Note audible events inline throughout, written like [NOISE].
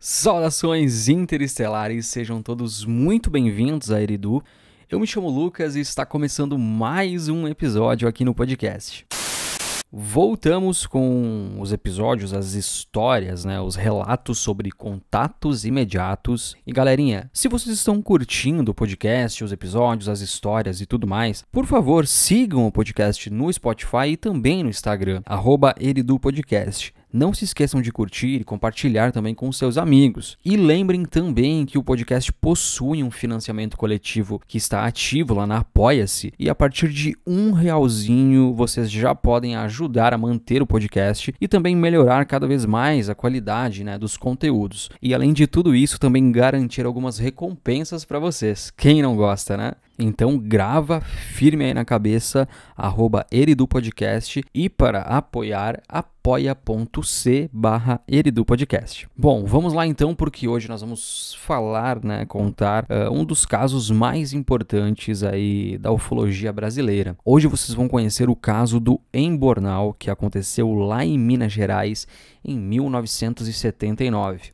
Saudações interestelares, sejam todos muito bem-vindos a Eridu. Eu me chamo Lucas e está começando mais um episódio aqui no podcast. Voltamos com os episódios, as histórias, né, os relatos sobre contatos imediatos. E galerinha, se vocês estão curtindo o podcast, os episódios, as histórias e tudo mais, por favor, sigam o podcast no Spotify e também no Instagram, arroba eridupodcast. Não se esqueçam de curtir e compartilhar também com seus amigos. E lembrem também que o podcast possui um financiamento coletivo que está ativo lá na Apoia-se. E a partir de um realzinho vocês já podem ajudar a manter o podcast e também melhorar cada vez mais a qualidade né, dos conteúdos. E além de tudo isso, também garantir algumas recompensas para vocês. Quem não gosta, né? Então grava firme aí na cabeça, arroba eridupodcast e para apoiar, apoia.c barra. Bom, vamos lá então, porque hoje nós vamos falar, né, contar uh, um dos casos mais importantes aí da ufologia brasileira. Hoje vocês vão conhecer o caso do Embornal, que aconteceu lá em Minas Gerais em 1979.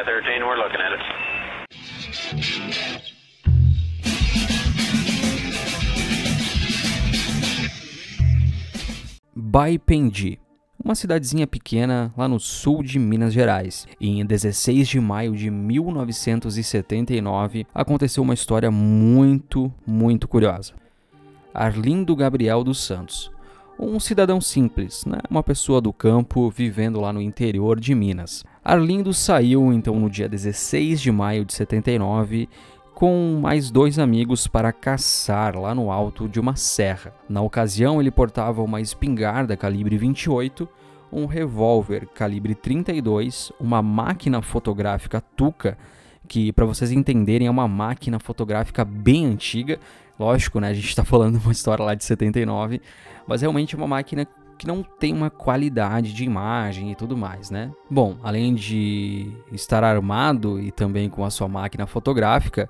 By, 13. We're looking at it. Baipendi, uma cidadezinha pequena lá no sul de Minas Gerais. E em 16 de maio de 1979 aconteceu uma história muito, muito curiosa. Arlindo Gabriel dos Santos, um cidadão simples, né? uma pessoa do campo vivendo lá no interior de Minas. Arlindo saiu então no dia 16 de maio de 79 com mais dois amigos para caçar lá no alto de uma serra. Na ocasião, ele portava uma espingarda calibre 28, um revólver calibre 32, uma máquina fotográfica Tuca, que para vocês entenderem é uma máquina fotográfica bem antiga. Lógico, né, a gente está falando de uma história lá de 79, mas realmente é uma máquina que não tem uma qualidade de imagem e tudo mais, né? Bom, além de estar armado e também com a sua máquina fotográfica,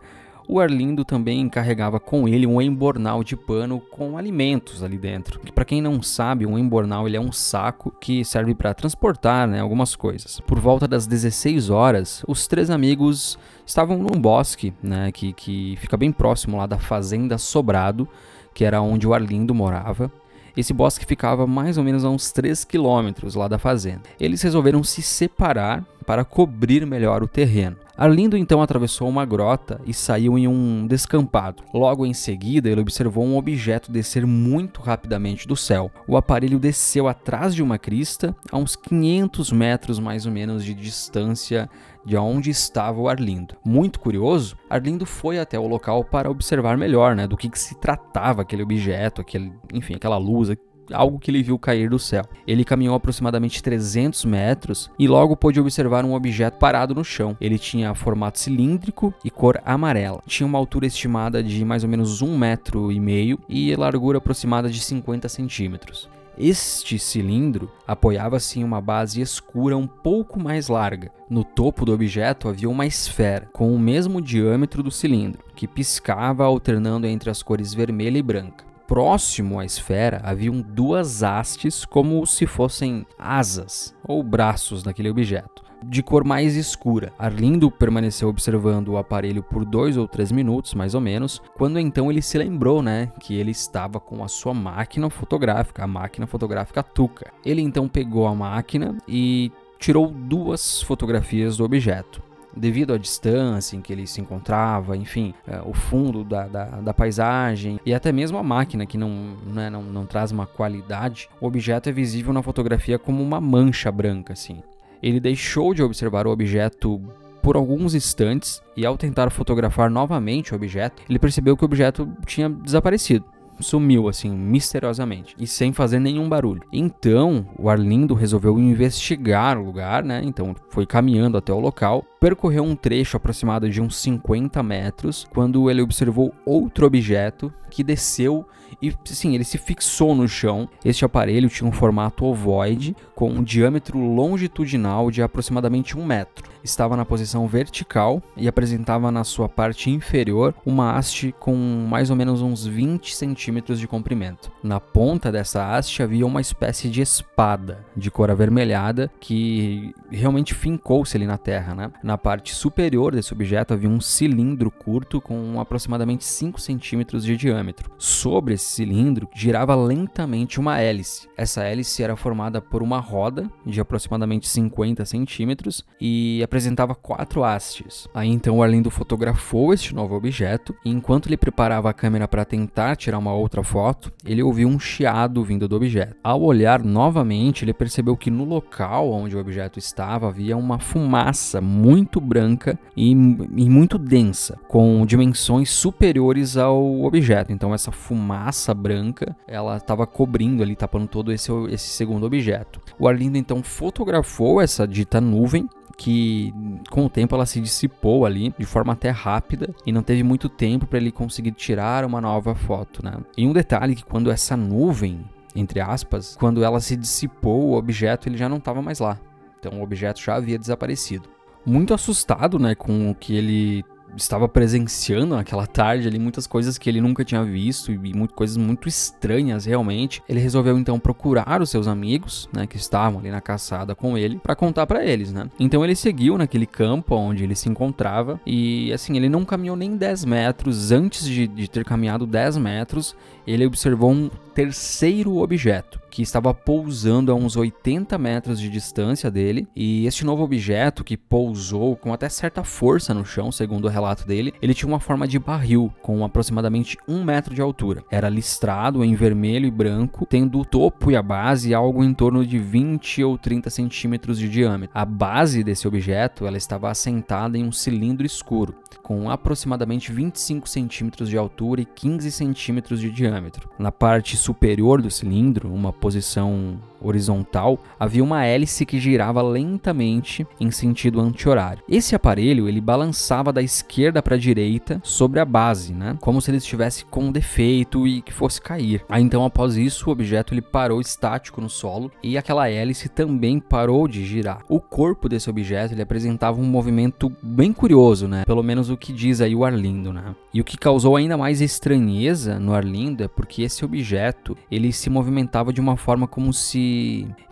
o Arlindo também carregava com ele um embornal de pano com alimentos ali dentro. Para quem não sabe, um embornal ele é um saco que serve para transportar, né, algumas coisas. Por volta das 16 horas, os três amigos estavam num bosque, né, que, que fica bem próximo lá da fazenda Sobrado, que era onde o Arlindo morava. Esse bosque ficava mais ou menos a uns 3 quilômetros lá da fazenda. Eles resolveram se separar para cobrir melhor o terreno. Arlindo então atravessou uma grota e saiu em um descampado. Logo em seguida, ele observou um objeto descer muito rapidamente do céu. O aparelho desceu atrás de uma crista, a uns 500 metros mais ou menos de distância de onde estava o Arlindo. Muito curioso, Arlindo foi até o local para observar melhor, né, do que, que se tratava aquele objeto, aquele, enfim, aquela luz, algo que ele viu cair do céu. Ele caminhou aproximadamente 300 metros e logo pôde observar um objeto parado no chão. Ele tinha formato cilíndrico e cor amarela. Tinha uma altura estimada de mais ou menos um metro e meio e largura aproximada de 50 centímetros. Este cilindro apoiava-se em uma base escura um pouco mais larga. No topo do objeto havia uma esfera com o mesmo diâmetro do cilindro, que piscava alternando entre as cores vermelha e branca. Próximo à esfera haviam duas hastes como se fossem asas ou braços daquele objeto de cor mais escura. Arlindo permaneceu observando o aparelho por dois ou três minutos, mais ou menos, quando então ele se lembrou, né, que ele estava com a sua máquina fotográfica, a máquina fotográfica Tuca. Ele então pegou a máquina e tirou duas fotografias do objeto devido à distância em que ele se encontrava, enfim, é, o fundo da, da, da, paisagem e até mesmo a máquina que não, né, não, não traz uma qualidade, o objeto é visível na fotografia como uma mancha branca, assim. Ele deixou de observar o objeto por alguns instantes e ao tentar fotografar novamente o objeto, ele percebeu que o objeto tinha desaparecido. Sumiu assim misteriosamente e sem fazer nenhum barulho. Então, o Arlindo resolveu investigar o lugar, né? Então, foi caminhando até o local, percorreu um trecho aproximado de uns 50 metros quando ele observou outro objeto que desceu e sim, ele se fixou no chão. Este aparelho tinha um formato ovoide com um diâmetro longitudinal de aproximadamente um metro. Estava na posição vertical e apresentava na sua parte inferior uma haste com mais ou menos uns 20 centímetros de comprimento. Na ponta dessa haste havia uma espécie de espada de cor avermelhada que realmente fincou-se ali na terra. Né? Na parte superior desse objeto havia um cilindro curto com aproximadamente 5 centímetros de diâmetro. Sobre esse cilindro girava lentamente uma hélice. Essa hélice era formada por uma roda de aproximadamente 50 centímetros e apresentava quatro hastes. Aí então o Arlindo fotografou este novo objeto e enquanto ele preparava a câmera para tentar tirar uma outra foto, ele ouviu um chiado vindo do objeto. Ao olhar novamente, ele percebeu que no local onde o objeto estava havia uma fumaça muito branca e, e muito densa, com dimensões superiores ao objeto. Então essa fumaça branca, ela estava cobrindo ali, tapando todo esse, esse segundo objeto. O Arlindo então fotografou essa dita nuvem que com o tempo ela se dissipou ali de forma até rápida e não teve muito tempo para ele conseguir tirar uma nova foto, né? E um detalhe que quando essa nuvem, entre aspas, quando ela se dissipou, o objeto ele já não estava mais lá. Então o objeto já havia desaparecido. Muito assustado, né, com o que ele estava presenciando naquela tarde ali muitas coisas que ele nunca tinha visto e muito, coisas muito estranhas realmente. Ele resolveu então procurar os seus amigos, né, que estavam ali na caçada com ele, para contar para eles, né? Então ele seguiu naquele campo onde ele se encontrava e assim, ele não caminhou nem 10 metros antes de, de ter caminhado 10 metros, ele observou um terceiro objeto que estava pousando a uns 80 metros de distância dele. E este novo objeto, que pousou com até certa força no chão, segundo o relato dele, ele tinha uma forma de barril, com aproximadamente um metro de altura. Era listrado em vermelho e branco, tendo o topo e a base algo em torno de 20 ou 30 centímetros de diâmetro. A base desse objeto ela estava assentada em um cilindro escuro, com aproximadamente 25 centímetros de altura e 15 centímetros de diâmetro. Na parte superior do cilindro, uma posição horizontal, havia uma hélice que girava lentamente em sentido anti-horário. Esse aparelho ele balançava da esquerda para a direita sobre a base, né? Como se ele estivesse com um defeito e que fosse cair. Aí então após isso o objeto ele parou estático no solo e aquela hélice também parou de girar. O corpo desse objeto ele apresentava um movimento bem curioso, né? Pelo menos o que diz aí o Arlindo, né? E o que causou ainda mais estranheza no Arlindo é porque esse objeto ele se movimentava de uma forma como se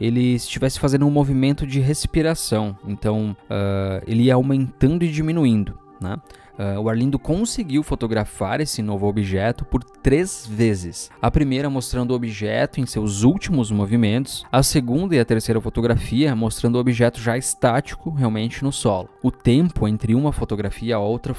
ele estivesse fazendo um movimento de respiração. Então, uh, ele ia aumentando e diminuindo. Né? Uh, o Arlindo conseguiu fotografar esse novo objeto por três vezes. A primeira mostrando o objeto em seus últimos movimentos, a segunda e a terceira fotografia mostrando o objeto já estático realmente no solo. O tempo entre uma fotografia e a outra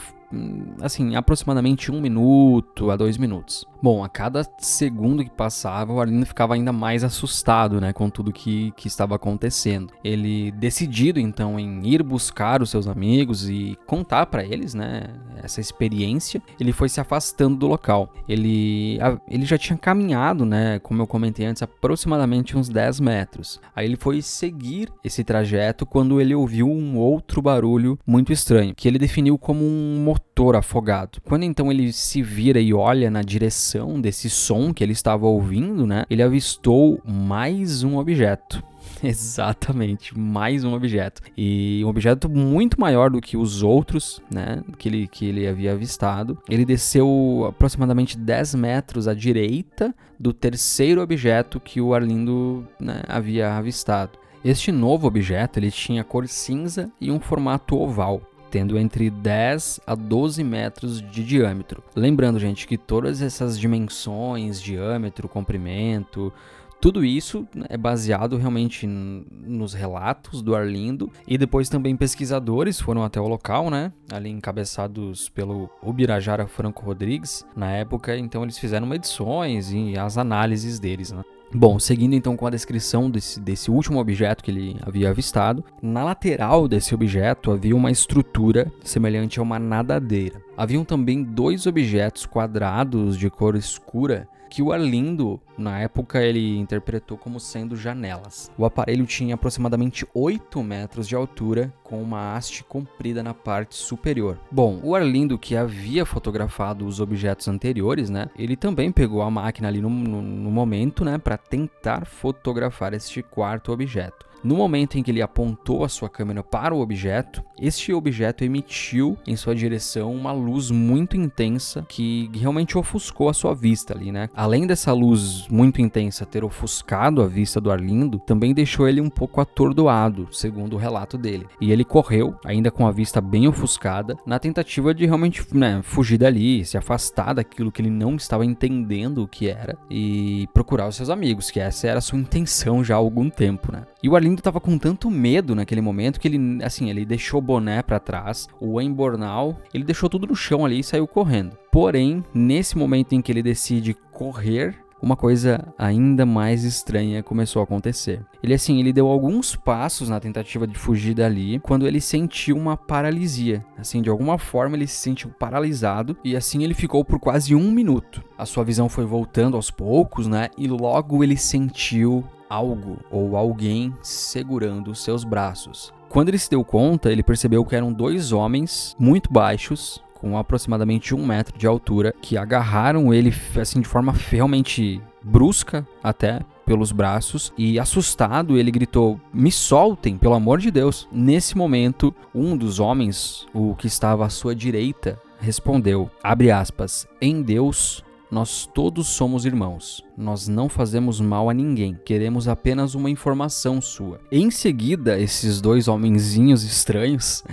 assim, aproximadamente um minuto a dois minutos. Bom, a cada segundo que passava, o Arlindo ficava ainda mais assustado, né, com tudo que, que estava acontecendo. Ele, decidido então em ir buscar os seus amigos e contar para eles, né, essa experiência, ele foi se afastando do local. Ele, ele já tinha caminhado, né, como eu comentei antes, aproximadamente uns 10 metros. Aí ele foi seguir esse trajeto quando ele ouviu um outro barulho muito estranho, que ele definiu como um motor afogado. Quando então ele se vira e olha na direção desse som que ele estava ouvindo, né, ele avistou mais um objeto. [LAUGHS] Exatamente, mais um objeto. E um objeto muito maior do que os outros, né? Que ele, que ele havia avistado. Ele desceu aproximadamente 10 metros à direita do terceiro objeto que o Arlindo né, havia avistado. Este novo objeto ele tinha cor cinza e um formato oval tendo entre 10 a 12 metros de diâmetro. Lembrando, gente, que todas essas dimensões, diâmetro, comprimento, tudo isso é baseado realmente nos relatos do Arlindo e depois também pesquisadores foram até o local, né? Ali encabeçados pelo Ubirajara Franco Rodrigues na época, então eles fizeram medições e as análises deles, né? Bom, seguindo então com a descrição desse, desse último objeto que ele havia avistado, na lateral desse objeto havia uma estrutura semelhante a uma nadadeira. haviam também dois objetos quadrados de cor escura que o Arlindo, na época, ele interpretou como sendo janelas. O aparelho tinha aproximadamente 8 metros de altura, com uma haste comprida na parte superior. Bom, o Arlindo, que havia fotografado os objetos anteriores, né, ele também pegou a máquina ali no, no, no momento, né, para tentar fotografar este quarto objeto. No momento em que ele apontou a sua câmera para o objeto, este objeto emitiu em sua direção uma luz muito intensa que realmente ofuscou a sua vista ali, né? Além dessa luz muito intensa ter ofuscado a vista do Arlindo, também deixou ele um pouco atordoado, segundo o relato dele. E ele correu, ainda com a vista bem ofuscada, na tentativa de realmente né, fugir dali, se afastar daquilo que ele não estava entendendo o que era e procurar os seus amigos, que essa era a sua intenção já há algum tempo, né? E o Arlindo tava com tanto medo naquele momento que ele, assim, ele deixou o boné para trás, o embornal, ele deixou tudo no chão ali e saiu correndo. Porém, nesse momento em que ele decide correr, uma coisa ainda mais estranha começou a acontecer. Ele assim, ele deu alguns passos na tentativa de fugir dali, quando ele sentiu uma paralisia. Assim, de alguma forma ele se sentiu paralisado e assim ele ficou por quase um minuto. A sua visão foi voltando aos poucos, né? E logo ele sentiu algo ou alguém segurando seus braços. Quando ele se deu conta, ele percebeu que eram dois homens muito baixos, com aproximadamente um metro de altura, que agarraram ele assim de forma realmente brusca até pelos braços e assustado ele gritou: "Me soltem, pelo amor de Deus!". Nesse momento, um dos homens, o que estava à sua direita, respondeu: abre aspas, em Deus nós todos somos irmãos. Nós não fazemos mal a ninguém. Queremos apenas uma informação sua. Em seguida, esses dois homenzinhos estranhos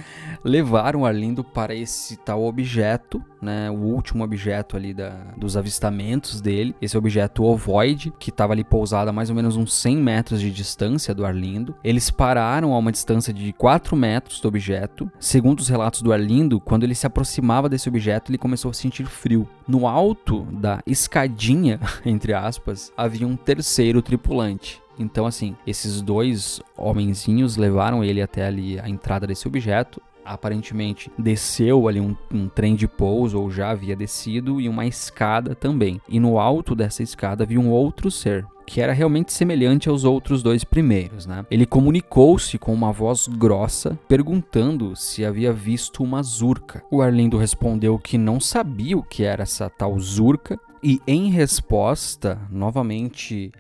levaram Arlindo para esse tal objeto, né, o último objeto ali da, dos avistamentos dele, esse objeto ovoide, que estava ali pousado a mais ou menos uns 100 metros de distância do Arlindo. Eles pararam a uma distância de 4 metros do objeto. Segundo os relatos do Arlindo, quando ele se aproximava desse objeto, ele começou a sentir frio. No alto da escadinha, [LAUGHS] entre aspas, havia um terceiro tripulante. Então, assim, esses dois homenzinhos levaram ele até ali a entrada desse objeto aparentemente desceu ali um, um, trem de pouso ou já havia descido e uma escada também. E no alto dessa escada havia um outro ser. Que era realmente semelhante aos outros dois primeiros, né? Ele comunicou-se com uma voz grossa, perguntando se havia visto uma zurca. O Arlindo respondeu que não sabia o que era essa tal zurca, e em resposta, novamente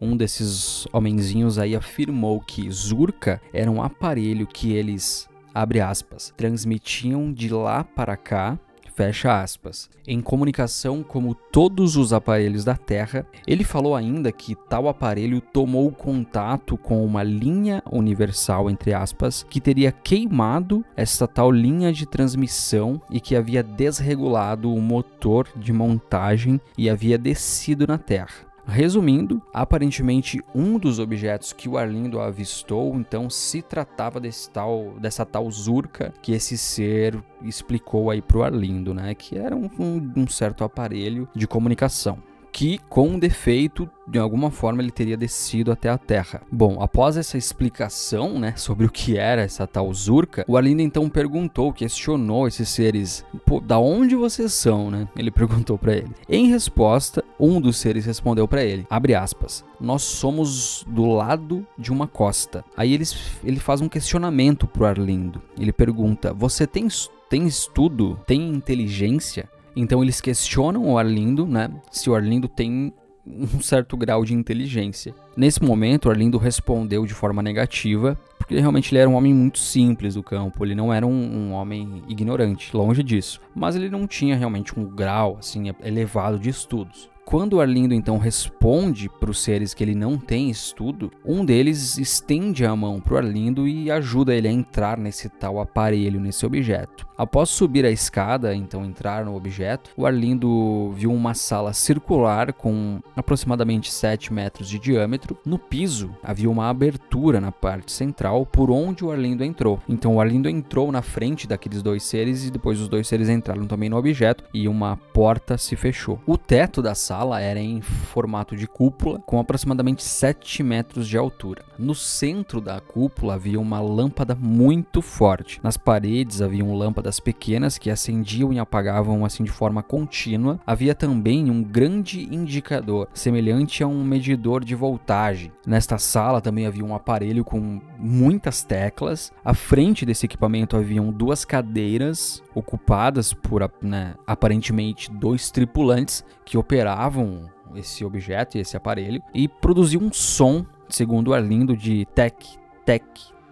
um desses homenzinhos aí afirmou que Zurka era um aparelho que eles abre aspas, transmitiam de lá para cá fecha aspas. Em comunicação como todos os aparelhos da Terra, ele falou ainda que tal aparelho tomou contato com uma linha universal, entre aspas, que teria queimado essa tal linha de transmissão e que havia desregulado o motor de montagem e havia descido na Terra. Resumindo, aparentemente um dos objetos que o Arlindo avistou, então se tratava desse tal, dessa tal Zurka que esse ser explicou aí pro Arlindo, né? Que era um, um, um certo aparelho de comunicação que, com um defeito, de alguma forma ele teria descido até a Terra. Bom, após essa explicação, né, sobre o que era essa tal Zurka, o Arlindo então perguntou, questionou esses seres, pô, da onde vocês são, né? Ele perguntou para ele. Em resposta, um dos seres respondeu para ele, abre aspas, nós somos do lado de uma costa. Aí ele, ele faz um questionamento pro Arlindo. Ele pergunta, você tem tem estudo, tem inteligência? Então eles questionam o Arlindo, né? Se o Arlindo tem um certo grau de inteligência. Nesse momento, o Arlindo respondeu de forma negativa, porque realmente ele era um homem muito simples do campo, ele não era um, um, homem ignorante, longe disso. Mas ele não tinha realmente um grau assim elevado de estudos. Quando Arlindo então responde para os seres que ele não tem estudo, um deles estende a mão para Arlindo e ajuda ele a entrar nesse tal aparelho, nesse objeto. Após subir a escada, então entrar no objeto, o Arlindo viu uma sala circular com aproximadamente 7 metros de diâmetro. No piso havia uma abertura na parte central por onde o Arlindo entrou. Então o Arlindo entrou na frente daqueles dois seres e depois os dois seres entraram também no objeto e uma porta se fechou. O teto da sala sala era em formato de cúpula, com aproximadamente 7 metros de altura. No centro da cúpula havia uma lâmpada muito forte. Nas paredes haviam lâmpadas pequenas que acendiam e apagavam assim de forma contínua. Havia também um grande indicador, semelhante a um medidor de voltagem. Nesta sala também havia um aparelho com muitas teclas. À frente desse equipamento haviam duas cadeiras ocupadas por né, aparentemente dois tripulantes que operavam esse objeto e esse aparelho e produziam um som, segundo Arlindo, de tec, tec,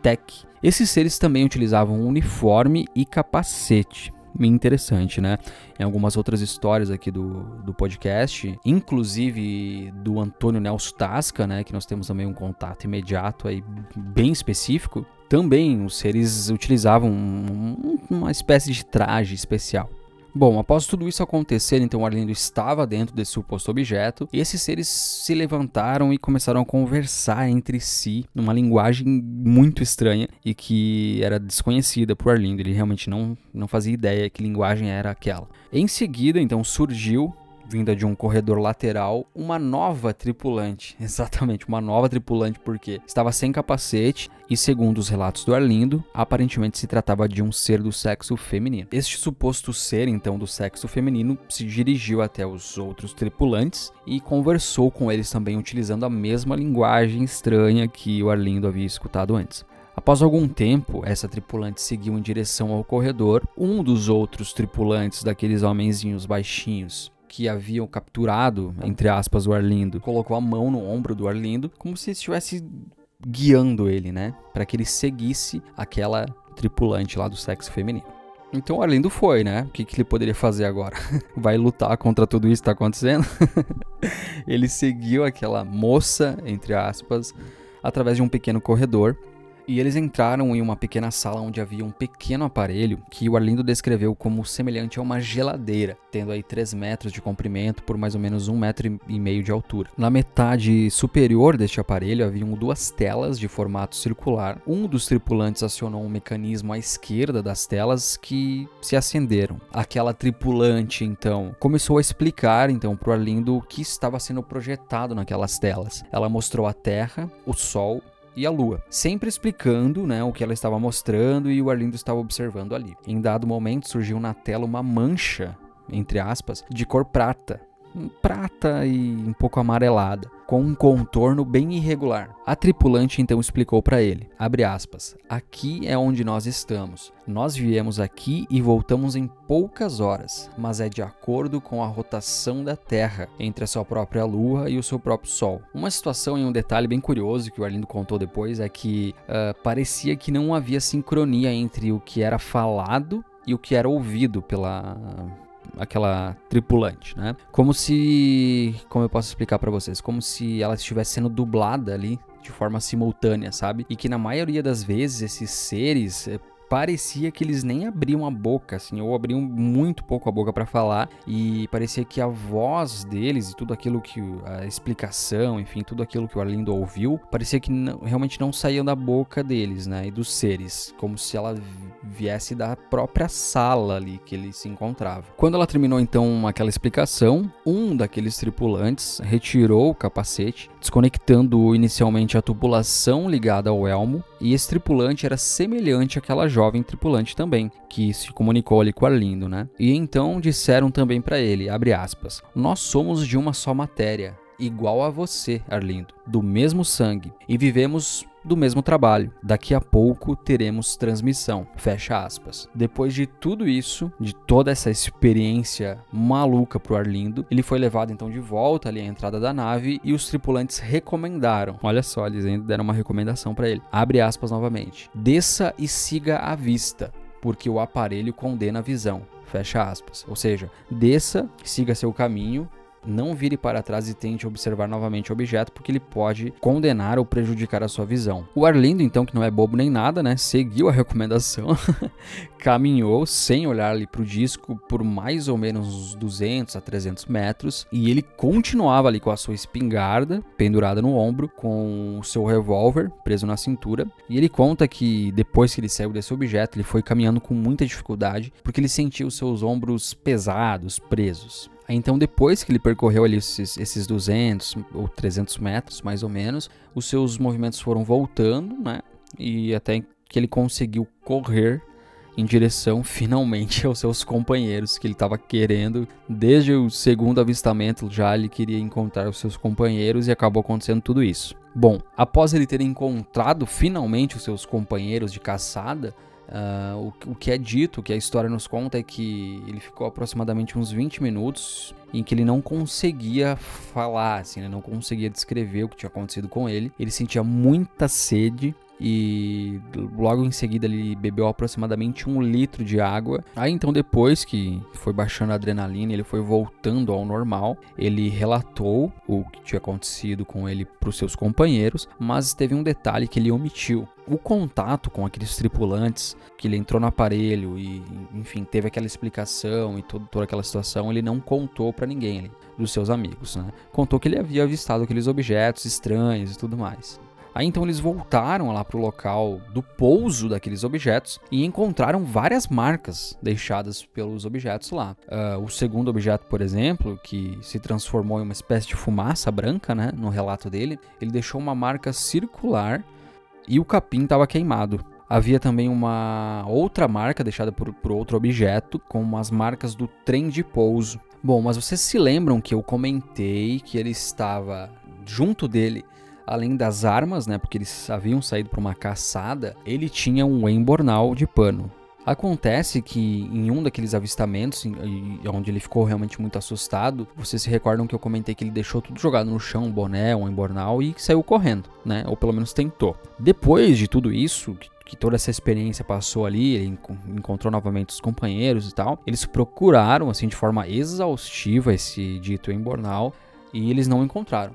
tec. Esses seres também utilizavam uniforme e capacete interessante, né? Em algumas outras histórias aqui do, do podcast, inclusive do Antônio Nelson Tasca, né? Que nós temos também um contato imediato aí bem específico. Também os seres utilizavam um, uma espécie de traje especial. Bom, após tudo isso acontecer, então Arlindo estava dentro desse suposto objeto e esses seres se levantaram e começaram a conversar entre si numa linguagem muito estranha e que era desconhecida por Arlindo. Ele realmente não, não fazia ideia que linguagem era aquela. Em seguida, então surgiu vinda de um corredor lateral, uma nova tripulante. [LAUGHS] Exatamente, uma nova tripulante, porque estava sem capacete e, segundo os relatos do Arlindo, aparentemente se tratava de um ser do sexo feminino. Este suposto ser, então, do sexo feminino, se dirigiu até os outros tripulantes e conversou com eles também utilizando a mesma linguagem estranha que o Arlindo havia escutado antes. Após algum tempo, essa tripulante seguiu em direção ao corredor. Um dos outros tripulantes, daqueles homenzinhos baixinhos, que haviam capturado, entre aspas, o Arlindo, colocou a mão no ombro do Arlindo, como se estivesse guiando ele, né? Para que ele seguisse aquela tripulante lá do sexo feminino. Então o Arlindo foi, né? O que, que ele poderia fazer agora? [LAUGHS] Vai lutar contra tudo isso que está acontecendo? [LAUGHS] ele seguiu aquela moça, entre aspas, através de um pequeno corredor e eles entraram em uma pequena sala onde havia um pequeno aparelho que o Arlindo descreveu como semelhante a uma geladeira, tendo aí 3 metros de comprimento por mais ou menos 1 metro e meio de altura. Na metade superior deste aparelho haviam duas telas de formato circular. Um dos tripulantes acionou um mecanismo à esquerda das telas que se acenderam. Aquela tripulante então começou a explicar então para o Arlindo o que estava sendo projetado naquelas telas. Ela mostrou a Terra, o Sol e a Lua, sempre explicando né, o que ela estava mostrando e o Arlindo estava observando ali. Em dado momento surgiu na tela uma mancha, entre aspas, de cor prata, prata e um pouco amarelada, com um contorno bem irregular. A tripulante então explicou para ele, aspas, aqui é onde nós estamos. Nós viemos aqui e voltamos em poucas horas, mas é de acordo com a rotação da Terra entre a sua própria Lua e o seu próprio Sol. Uma situação e um detalhe bem curioso que o Arlindo contou depois é que uh, parecia que não havia sincronia entre o que era falado e o que era ouvido pela aquela tripulante, né? Como se, como eu posso explicar para vocês, como se ela estivesse sendo dublada ali de forma simultânea, sabe? E que na maioria das vezes esses seres eh, parecia que eles nem abriam a boca, assim, ou abriam muito pouco a boca para falar, e parecia que a voz deles e tudo aquilo que a explicação, enfim, tudo aquilo que o Arlindo ouviu, parecia que não, realmente não saía da boca deles, né, e dos seres, como se ela viesse da própria sala ali que ele se encontrava. Quando ela terminou então aquela explicação, um daqueles tripulantes retirou o capacete, desconectando inicialmente a tubulação ligada ao elmo, e esse tripulante era semelhante àquela jovem tripulante também, que se comunicou ali com Arlindo, né? E então disseram também para ele, abre aspas, nós somos de uma só matéria, igual a você, Arlindo, do mesmo sangue, e vivemos do mesmo trabalho. Daqui a pouco teremos transmissão. Fecha aspas. Depois de tudo isso, de toda essa experiência maluca pro Arlindo, ele foi levado então de volta ali à entrada da nave e os tripulantes recomendaram. Olha só, eles ainda deram uma recomendação para ele. Abre aspas novamente. Desça e siga a vista, porque o aparelho condena a visão. Fecha aspas. Ou seja, desça, siga seu caminho não vire para trás e tente observar novamente o objeto, porque ele pode condenar ou prejudicar a sua visão. O Arlindo, então, que não é bobo nem nada, né, seguiu a recomendação, [LAUGHS] caminhou sem olhar ali para o disco por mais ou menos uns 200 a 300 metros e ele continuava ali com a sua espingarda pendurada no ombro, com o seu revólver preso na cintura. E ele conta que depois que ele saiu desse objeto, ele foi caminhando com muita dificuldade porque ele sentia os seus ombros pesados, presos. Então, depois que ele percorreu ali esses, esses 200 ou 300 metros, mais ou menos, os seus movimentos foram voltando, né? E até que ele conseguiu correr em direção [LAUGHS] finalmente aos seus companheiros que ele estava querendo desde o segundo avistamento já ele queria encontrar os seus companheiros e acabou acontecendo tudo isso. Bom, após ele ter encontrado finalmente os seus companheiros de caçada, Uh, o, o, que é dito, o que a história nos conta é que ele ficou aproximadamente uns 20 minutos em que ele não conseguia falar, assim, não conseguia descrever o que tinha acontecido com ele. Ele sentia muita sede e logo em seguida ele bebeu aproximadamente um litro de água. Aí então depois que foi baixando a adrenalina, ele foi voltando ao normal. Ele relatou o que tinha acontecido com ele para os seus companheiros, mas teve um detalhe que ele omitiu. O contato com aqueles tripulantes, que ele entrou no aparelho e, enfim, teve aquela explicação e todo, toda aquela situação, ele não contou para ninguém ali, dos seus amigos, né? Contou que ele havia avistado aqueles objetos estranhos e tudo mais. Aí então eles voltaram lá para o local do pouso daqueles objetos e encontraram várias marcas deixadas pelos objetos lá. Uh, o segundo objeto, por exemplo, que se transformou em uma espécie de fumaça branca, né, no relato dele, ele deixou uma marca circular e o capim estava queimado. Havia também uma outra marca deixada por, por outro objeto, com as marcas do trem de pouso. Bom, mas vocês se lembram que eu comentei que ele estava junto dele além das armas, né, porque eles haviam saído para uma caçada, ele tinha um embornal de pano. Acontece que em um daqueles avistamentos, onde ele ficou realmente muito assustado, vocês se recordam que eu comentei que ele deixou tudo jogado no chão, um boné, um embornal e saiu correndo, né? Ou pelo menos tentou. Depois de tudo isso, que toda essa experiência passou ali, ele encontrou novamente os companheiros e tal, eles procuraram, assim, de forma exaustiva esse dito embornal e eles não encontraram.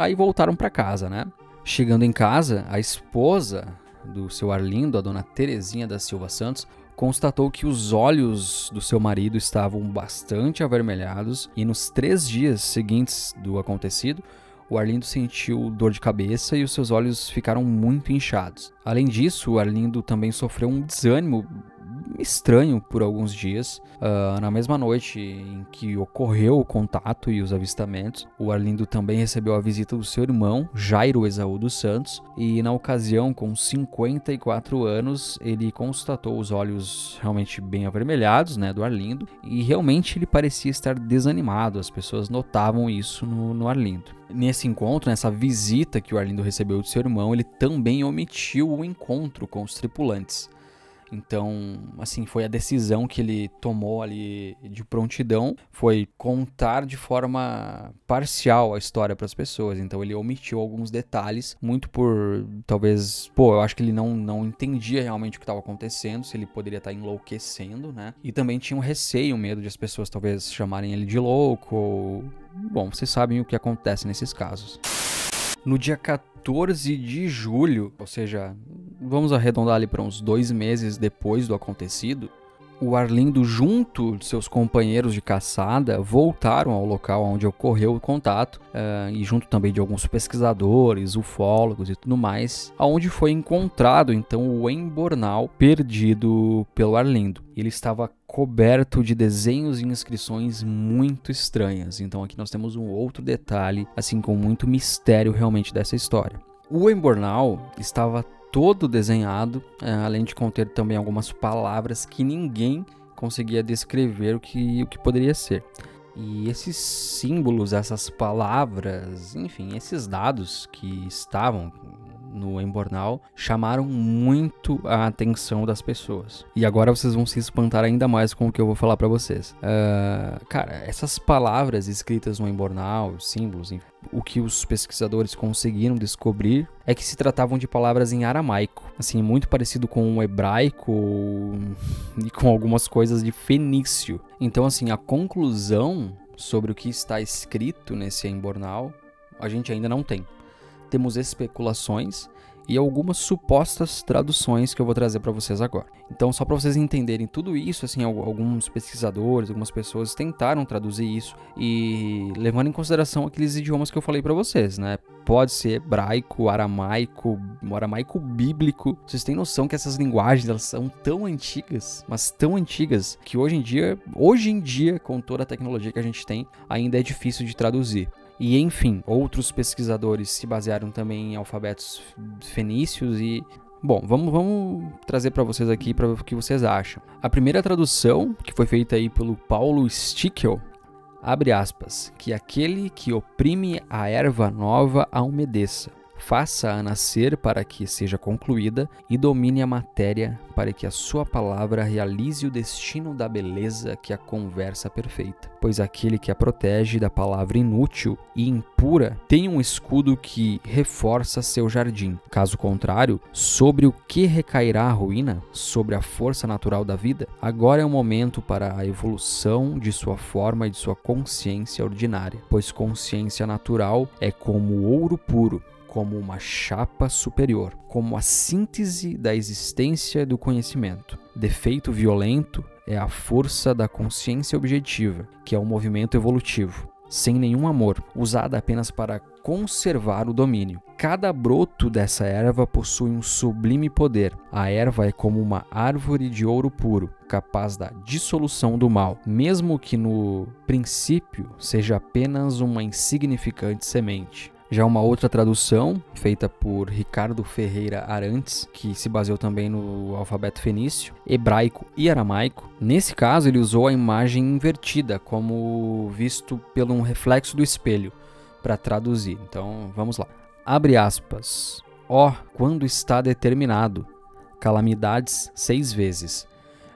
Aí voltaram para casa, né? Chegando em casa, a esposa do seu Arlindo, a dona Terezinha da Silva Santos, constatou que os olhos do seu marido estavam bastante avermelhados e nos três dias seguintes do acontecido, o Arlindo sentiu dor de cabeça e os seus olhos ficaram muito inchados. Além disso, o Arlindo também sofreu um desânimo estranho por alguns dias. Uh, na mesma noite em que ocorreu o contato e os avistamentos, o Arlindo também recebeu a visita do seu irmão, Jairo Esaú dos Santos, e na ocasião, com 54 anos, ele constatou os olhos realmente bem avermelhados né, do Arlindo, e realmente ele parecia estar desanimado, as pessoas notavam isso no, no Arlindo. Nesse encontro, nessa visita que o Arlindo recebeu do seu irmão, ele também omitiu o encontro com os tripulantes. Então, assim, foi a decisão que ele tomou ali de prontidão, foi contar de forma parcial a história para as pessoas. Então, ele omitiu alguns detalhes, muito por talvez, pô, eu acho que ele não, não entendia realmente o que estava acontecendo, se ele poderia estar tá enlouquecendo, né? E também tinha um receio, um medo de as pessoas talvez chamarem ele de louco ou bom, vocês sabem o que acontece nesses casos. No dia 14 de julho, ou seja, vamos arredondar ali para uns dois meses depois do acontecido, o Arlindo, junto de seus companheiros de caçada, voltaram ao local onde ocorreu o contato uh, e junto também de alguns pesquisadores, ufólogos e tudo mais, aonde foi encontrado então o embornal perdido pelo Arlindo. Ele estava coberto de desenhos e inscrições muito estranhas. Então aqui nós temos um outro detalhe, assim com muito mistério realmente dessa história. O embornal estava todo desenhado, é, além de conter também algumas palavras que ninguém conseguia descrever o que, o que poderia ser. E esses símbolos, essas palavras, enfim, esses dados que estavam no Embornal chamaram muito a atenção das pessoas. E agora vocês vão se espantar ainda mais com o que eu vou falar para vocês. Uh, cara, essas palavras escritas no Embornal, símbolos, enfim, o que os pesquisadores conseguiram descobrir é que se tratavam de palavras em aramaico, assim, muito parecido com o hebraico [LAUGHS] e com algumas coisas de fenício. Então, assim, a conclusão sobre o que está escrito nesse embornal a gente ainda não tem. Temos especulações e algumas supostas traduções que eu vou trazer para vocês agora. Então, só para vocês entenderem tudo isso, assim, alguns pesquisadores, algumas pessoas tentaram traduzir isso e levando em consideração aqueles idiomas que eu falei para vocês, né? Pode ser hebraico, aramaico, aramaico bíblico. Vocês têm noção que essas linguagens elas são tão antigas, mas tão antigas que hoje em dia, hoje em dia, com toda a tecnologia que a gente tem, ainda é difícil de traduzir. E enfim, outros pesquisadores se basearam também em alfabetos fenícios e Bom, vamos, vamos trazer para vocês aqui para o que vocês acham. A primeira tradução, que foi feita aí pelo Paulo Stickel, abre aspas, que aquele que oprime a erva nova a umedeça, faça-a nascer para que seja concluída e domine a matéria para que a sua palavra realize o destino da beleza que a conversa perfeita. Pois aquele que a protege da palavra inútil e impura tem um escudo que reforça seu jardim. Caso contrário, sobre o que recairá a ruína? Sobre a força natural da vida? Agora é o momento para a evolução de sua forma e de sua consciência ordinária, pois consciência natural é como ouro puro como uma chapa superior, como a síntese da existência do conhecimento. Defeito violento é a força da consciência objetiva, que é o um movimento evolutivo, sem nenhum amor, usada apenas para conservar o domínio. Cada broto dessa erva possui um sublime poder. A erva é como uma árvore de ouro puro, capaz da dissolução do mal, mesmo que no princípio seja apenas uma insignificante semente. Já uma outra tradução, feita por Ricardo Ferreira Arantes, que se baseou também no alfabeto fenício, hebraico e aramaico. Nesse caso, ele usou a imagem invertida, como visto pelo um reflexo do espelho, para traduzir. Então, vamos lá. Abre aspas. Ó, oh, quando está determinado, calamidades seis vezes,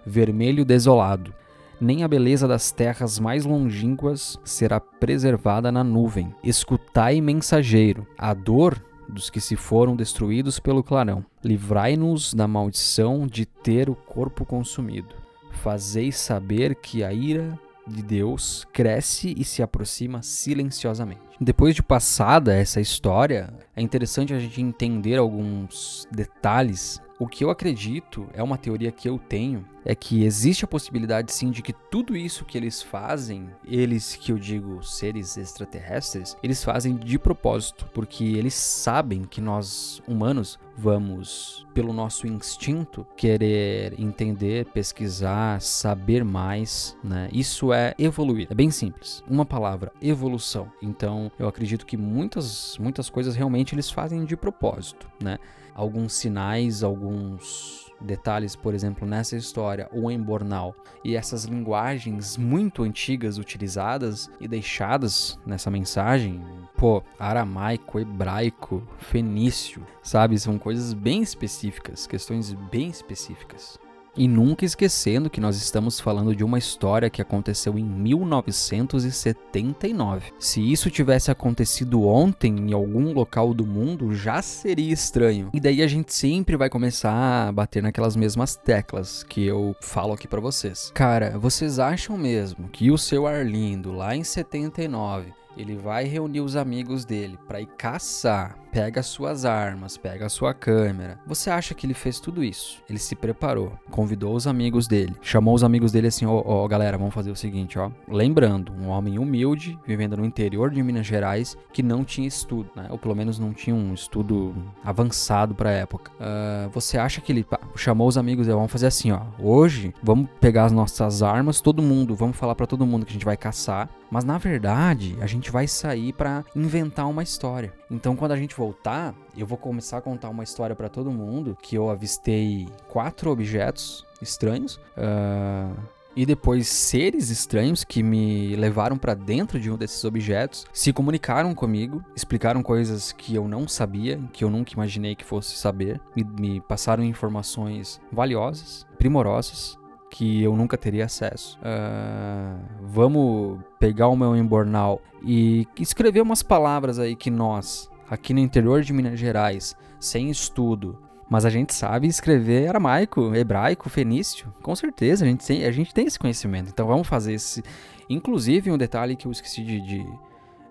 vermelho desolado, nem a beleza das terras mais longínquas será preservada na nuvem. Escutai, mensageiro, a dor dos que se foram destruídos pelo clarão. Livrai-nos da maldição de ter o corpo consumido. Fazeis saber que a ira de Deus cresce e se aproxima silenciosamente. Depois de passada essa história, é interessante a gente entender alguns detalhes o que eu acredito, é uma teoria que eu tenho, é que existe a possibilidade sim de que tudo isso que eles fazem, eles que eu digo seres extraterrestres, eles fazem de propósito, porque eles sabem que nós humanos vamos, pelo nosso instinto, querer entender, pesquisar, saber mais, né? Isso é evoluir. É bem simples. Uma palavra, evolução. Então, eu acredito que muitas muitas coisas realmente eles fazem de propósito, né? alguns sinais, alguns detalhes, por exemplo, nessa história, o embornal e essas linguagens muito antigas utilizadas e deixadas nessa mensagem, pô, aramaico, hebraico, fenício, sabe? São coisas bem específicas, questões bem específicas. E nunca esquecendo que nós estamos falando de uma história que aconteceu em 1979. Se isso tivesse acontecido ontem em algum local do mundo, já seria estranho. E daí a gente sempre vai começar a bater naquelas mesmas teclas que eu falo aqui para vocês. Cara, vocês acham mesmo que o seu Arlindo lá em 79 ele vai reunir os amigos dele para ir caçar, pega suas armas, pega sua câmera. Você acha que ele fez tudo isso? Ele se preparou, convidou os amigos dele, chamou os amigos dele assim: ó, oh, oh, galera, vamos fazer o seguinte, ó. Lembrando, um homem humilde, vivendo no interior de Minas Gerais, que não tinha estudo, né? Ou pelo menos não tinha um estudo avançado para a época. Uh, você acha que ele pá, chamou os amigos dele? Vamos fazer assim, ó. Hoje, vamos pegar as nossas armas, todo mundo, vamos falar para todo mundo que a gente vai caçar. Mas na verdade, a gente vai sair para inventar uma história. Então, quando a gente voltar, eu vou começar a contar uma história para todo mundo que eu avistei quatro objetos estranhos. Uh, e depois seres estranhos que me levaram para dentro de um desses objetos, se comunicaram comigo, explicaram coisas que eu não sabia, que eu nunca imaginei que fosse saber, me, me passaram informações valiosas, primorosas, que eu nunca teria acesso. Uh, vamos pegar o meu embornal e escrever umas palavras aí que nós, aqui no interior de Minas Gerais, sem estudo, mas a gente sabe escrever aramaico, hebraico, fenício. Com certeza, a gente tem, a gente tem esse conhecimento. Então vamos fazer esse. Inclusive, um detalhe que eu esqueci de, de,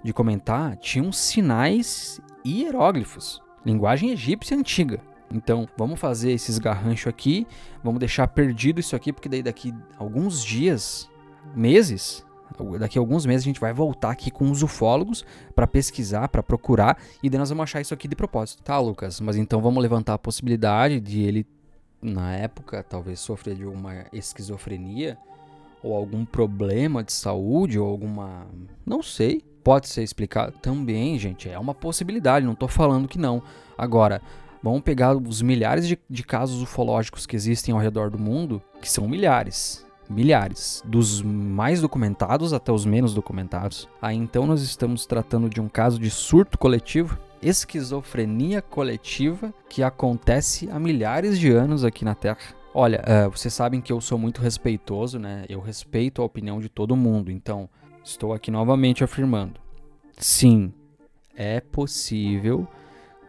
de comentar: tinham sinais hieróglifos. Linguagem egípcia antiga. Então, vamos fazer esses garranchos aqui, vamos deixar perdido isso aqui, porque daí daqui alguns dias, meses, daqui a alguns meses a gente vai voltar aqui com os ufólogos para pesquisar, para procurar, e daí nós vamos achar isso aqui de propósito. Tá, Lucas, mas então vamos levantar a possibilidade de ele, na época, talvez sofrer de uma esquizofrenia, ou algum problema de saúde, ou alguma. Não sei. Pode ser explicado também, gente. É uma possibilidade, não tô falando que não. Agora, Vamos pegar os milhares de, de casos ufológicos que existem ao redor do mundo, que são milhares milhares, dos mais documentados até os menos documentados. Aí então nós estamos tratando de um caso de surto coletivo, esquizofrenia coletiva que acontece há milhares de anos aqui na Terra. Olha, uh, vocês sabem que eu sou muito respeitoso, né? Eu respeito a opinião de todo mundo, então estou aqui novamente afirmando: sim, é possível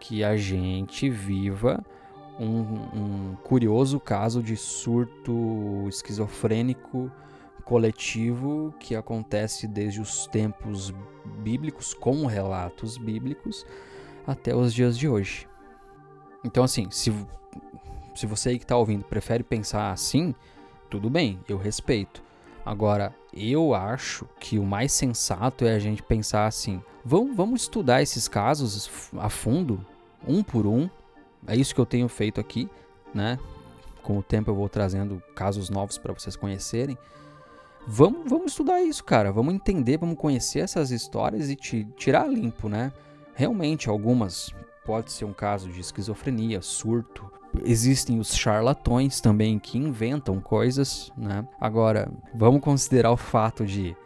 que a gente viva um, um curioso caso de surto esquizofrênico coletivo que acontece desde os tempos bíblicos, com relatos bíblicos, até os dias de hoje. Então, assim, se, se você aí que está ouvindo prefere pensar assim, tudo bem, eu respeito. Agora, eu acho que o mais sensato é a gente pensar assim: vamos, vamos estudar esses casos a fundo, um por um. É isso que eu tenho feito aqui, né? Com o tempo eu vou trazendo casos novos para vocês conhecerem. Vamos, vamos estudar isso, cara. Vamos entender, vamos conhecer essas histórias e te, tirar limpo, né? Realmente, algumas pode ser um caso de esquizofrenia, surto. Existem os charlatões também que inventam coisas, né? Agora, vamos considerar o fato de,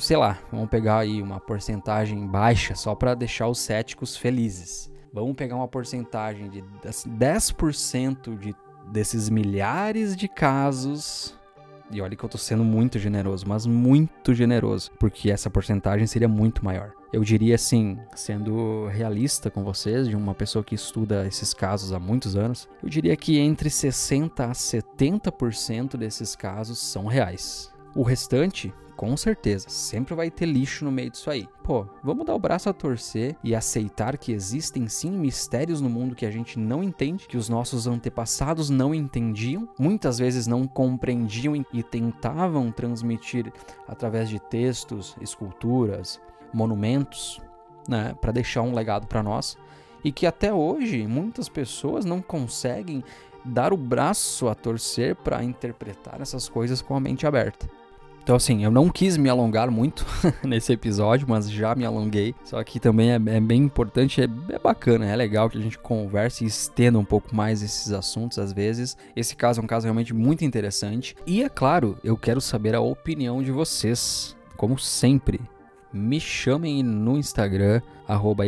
sei lá, vamos pegar aí uma porcentagem baixa só para deixar os céticos felizes. Vamos pegar uma porcentagem de 10% de, desses milhares de casos. E olha que eu tô sendo muito generoso, mas muito generoso, porque essa porcentagem seria muito maior. Eu diria assim, sendo realista com vocês, de uma pessoa que estuda esses casos há muitos anos, eu diria que entre 60 a 70% desses casos são reais. O restante com certeza, sempre vai ter lixo no meio disso aí. Pô, vamos dar o braço a torcer e aceitar que existem sim mistérios no mundo que a gente não entende, que os nossos antepassados não entendiam, muitas vezes não compreendiam e tentavam transmitir através de textos, esculturas, monumentos, né, para deixar um legado para nós, e que até hoje muitas pessoas não conseguem dar o braço a torcer para interpretar essas coisas com a mente aberta. Então, assim, eu não quis me alongar muito [LAUGHS] nesse episódio, mas já me alonguei. Só que também é, é bem importante, é, é, bacana, é legal que a gente converse e estenda um pouco mais esses assuntos às vezes. Esse caso é um caso realmente muito interessante. E é claro, eu quero saber a opinião de vocês. Como sempre, me chamem no Instagram, arroba.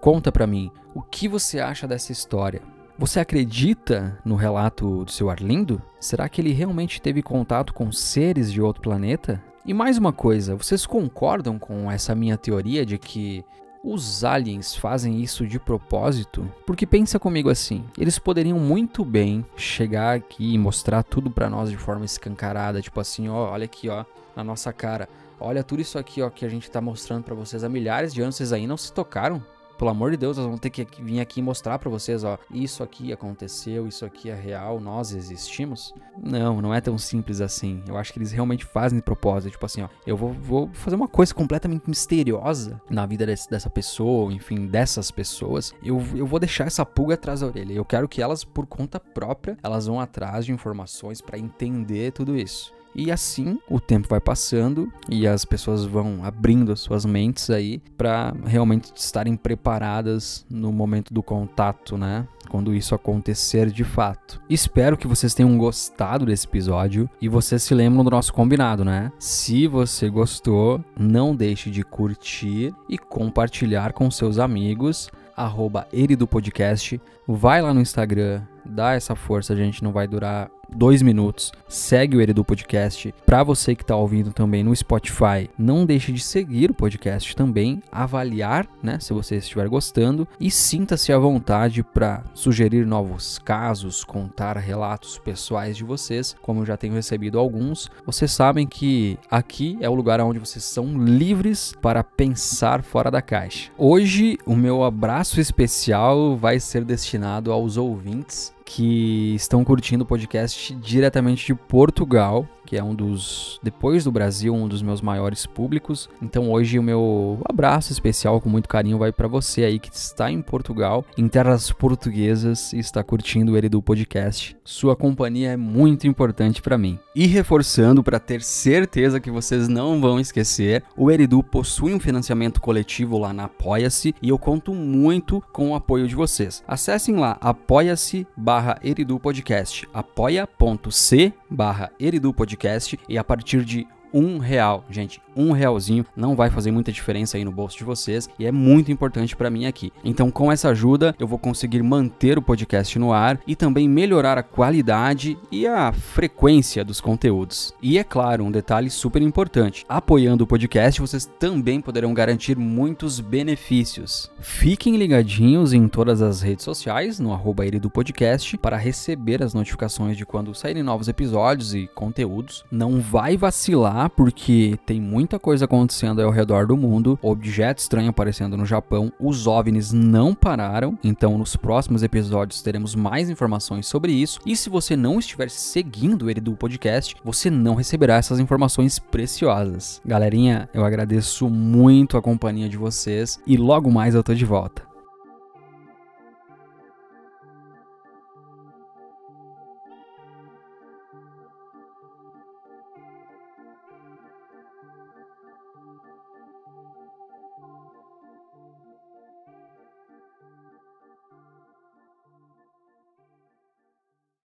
Conta pra mim o que você acha dessa história. Você acredita no relato do seu Arlindo? Será que ele realmente teve contato com seres de outro planeta? E mais uma coisa, vocês concordam com essa minha teoria de que os aliens fazem isso de propósito? Porque pensa comigo assim, eles poderiam muito bem chegar aqui e mostrar tudo para nós de forma escancarada, tipo assim, ó, olha aqui, ó, na nossa cara. Olha tudo isso aqui, ó, que a gente tá mostrando para vocês há milhares de anos, vocês aí não se tocaram? Pelo amor de Deus, nós vamos ter que vir aqui mostrar para vocês, ó, isso aqui aconteceu, isso aqui é real, nós existimos. Não, não é tão simples assim. Eu acho que eles realmente fazem de propósito, tipo assim, ó, eu vou, vou fazer uma coisa completamente misteriosa na vida desse, dessa pessoa, enfim, dessas pessoas. Eu, eu vou deixar essa pulga atrás da orelha. Eu quero que elas, por conta própria, elas vão atrás de informações para entender tudo isso. E assim o tempo vai passando e as pessoas vão abrindo as suas mentes aí para realmente estarem preparadas no momento do contato, né? Quando isso acontecer de fato. Espero que vocês tenham gostado desse episódio e vocês se lembram do nosso combinado, né? Se você gostou, não deixe de curtir e compartilhar com seus amigos arroba Podcast. Vai lá no Instagram, dá essa força, a gente não vai durar dois minutos. Segue o Eredu Podcast. Para você que está ouvindo também no Spotify, não deixe de seguir o podcast também, avaliar, né, se você estiver gostando e sinta-se à vontade para sugerir novos casos, contar relatos pessoais de vocês, como eu já tenho recebido alguns. Vocês sabem que aqui é o lugar onde vocês são livres para pensar fora da caixa. Hoje, o meu abraço especial vai ser destinado aos ouvintes que estão curtindo o podcast diretamente de Portugal que é um dos, depois do Brasil, um dos meus maiores públicos. Então hoje o meu abraço especial com muito carinho vai para você aí que está em Portugal, em terras portuguesas e está curtindo o Eridu Podcast. Sua companhia é muito importante para mim. E reforçando para ter certeza que vocês não vão esquecer, o Eridu possui um financiamento coletivo lá na Apoia-se e eu conto muito com o apoio de vocês. Acessem lá apoia-se barra Eridu Podcast, apoia.c barra Eridu Podcast e a partir de um real, gente, um realzinho não vai fazer muita diferença aí no bolso de vocês e é muito importante para mim aqui. Então, com essa ajuda, eu vou conseguir manter o podcast no ar e também melhorar a qualidade e a frequência dos conteúdos. E é claro, um detalhe super importante: apoiando o podcast, vocês também poderão garantir muitos benefícios. Fiquem ligadinhos em todas as redes sociais, no arroba do podcast, para receber as notificações de quando saírem novos episódios e conteúdos. Não vai vacilar, porque tem muito muita coisa acontecendo ao redor do mundo, objeto estranho aparecendo no Japão, os OVNIs não pararam, então nos próximos episódios teremos mais informações sobre isso. E se você não estiver seguindo ele do podcast, você não receberá essas informações preciosas. Galerinha, eu agradeço muito a companhia de vocês e logo mais eu tô de volta.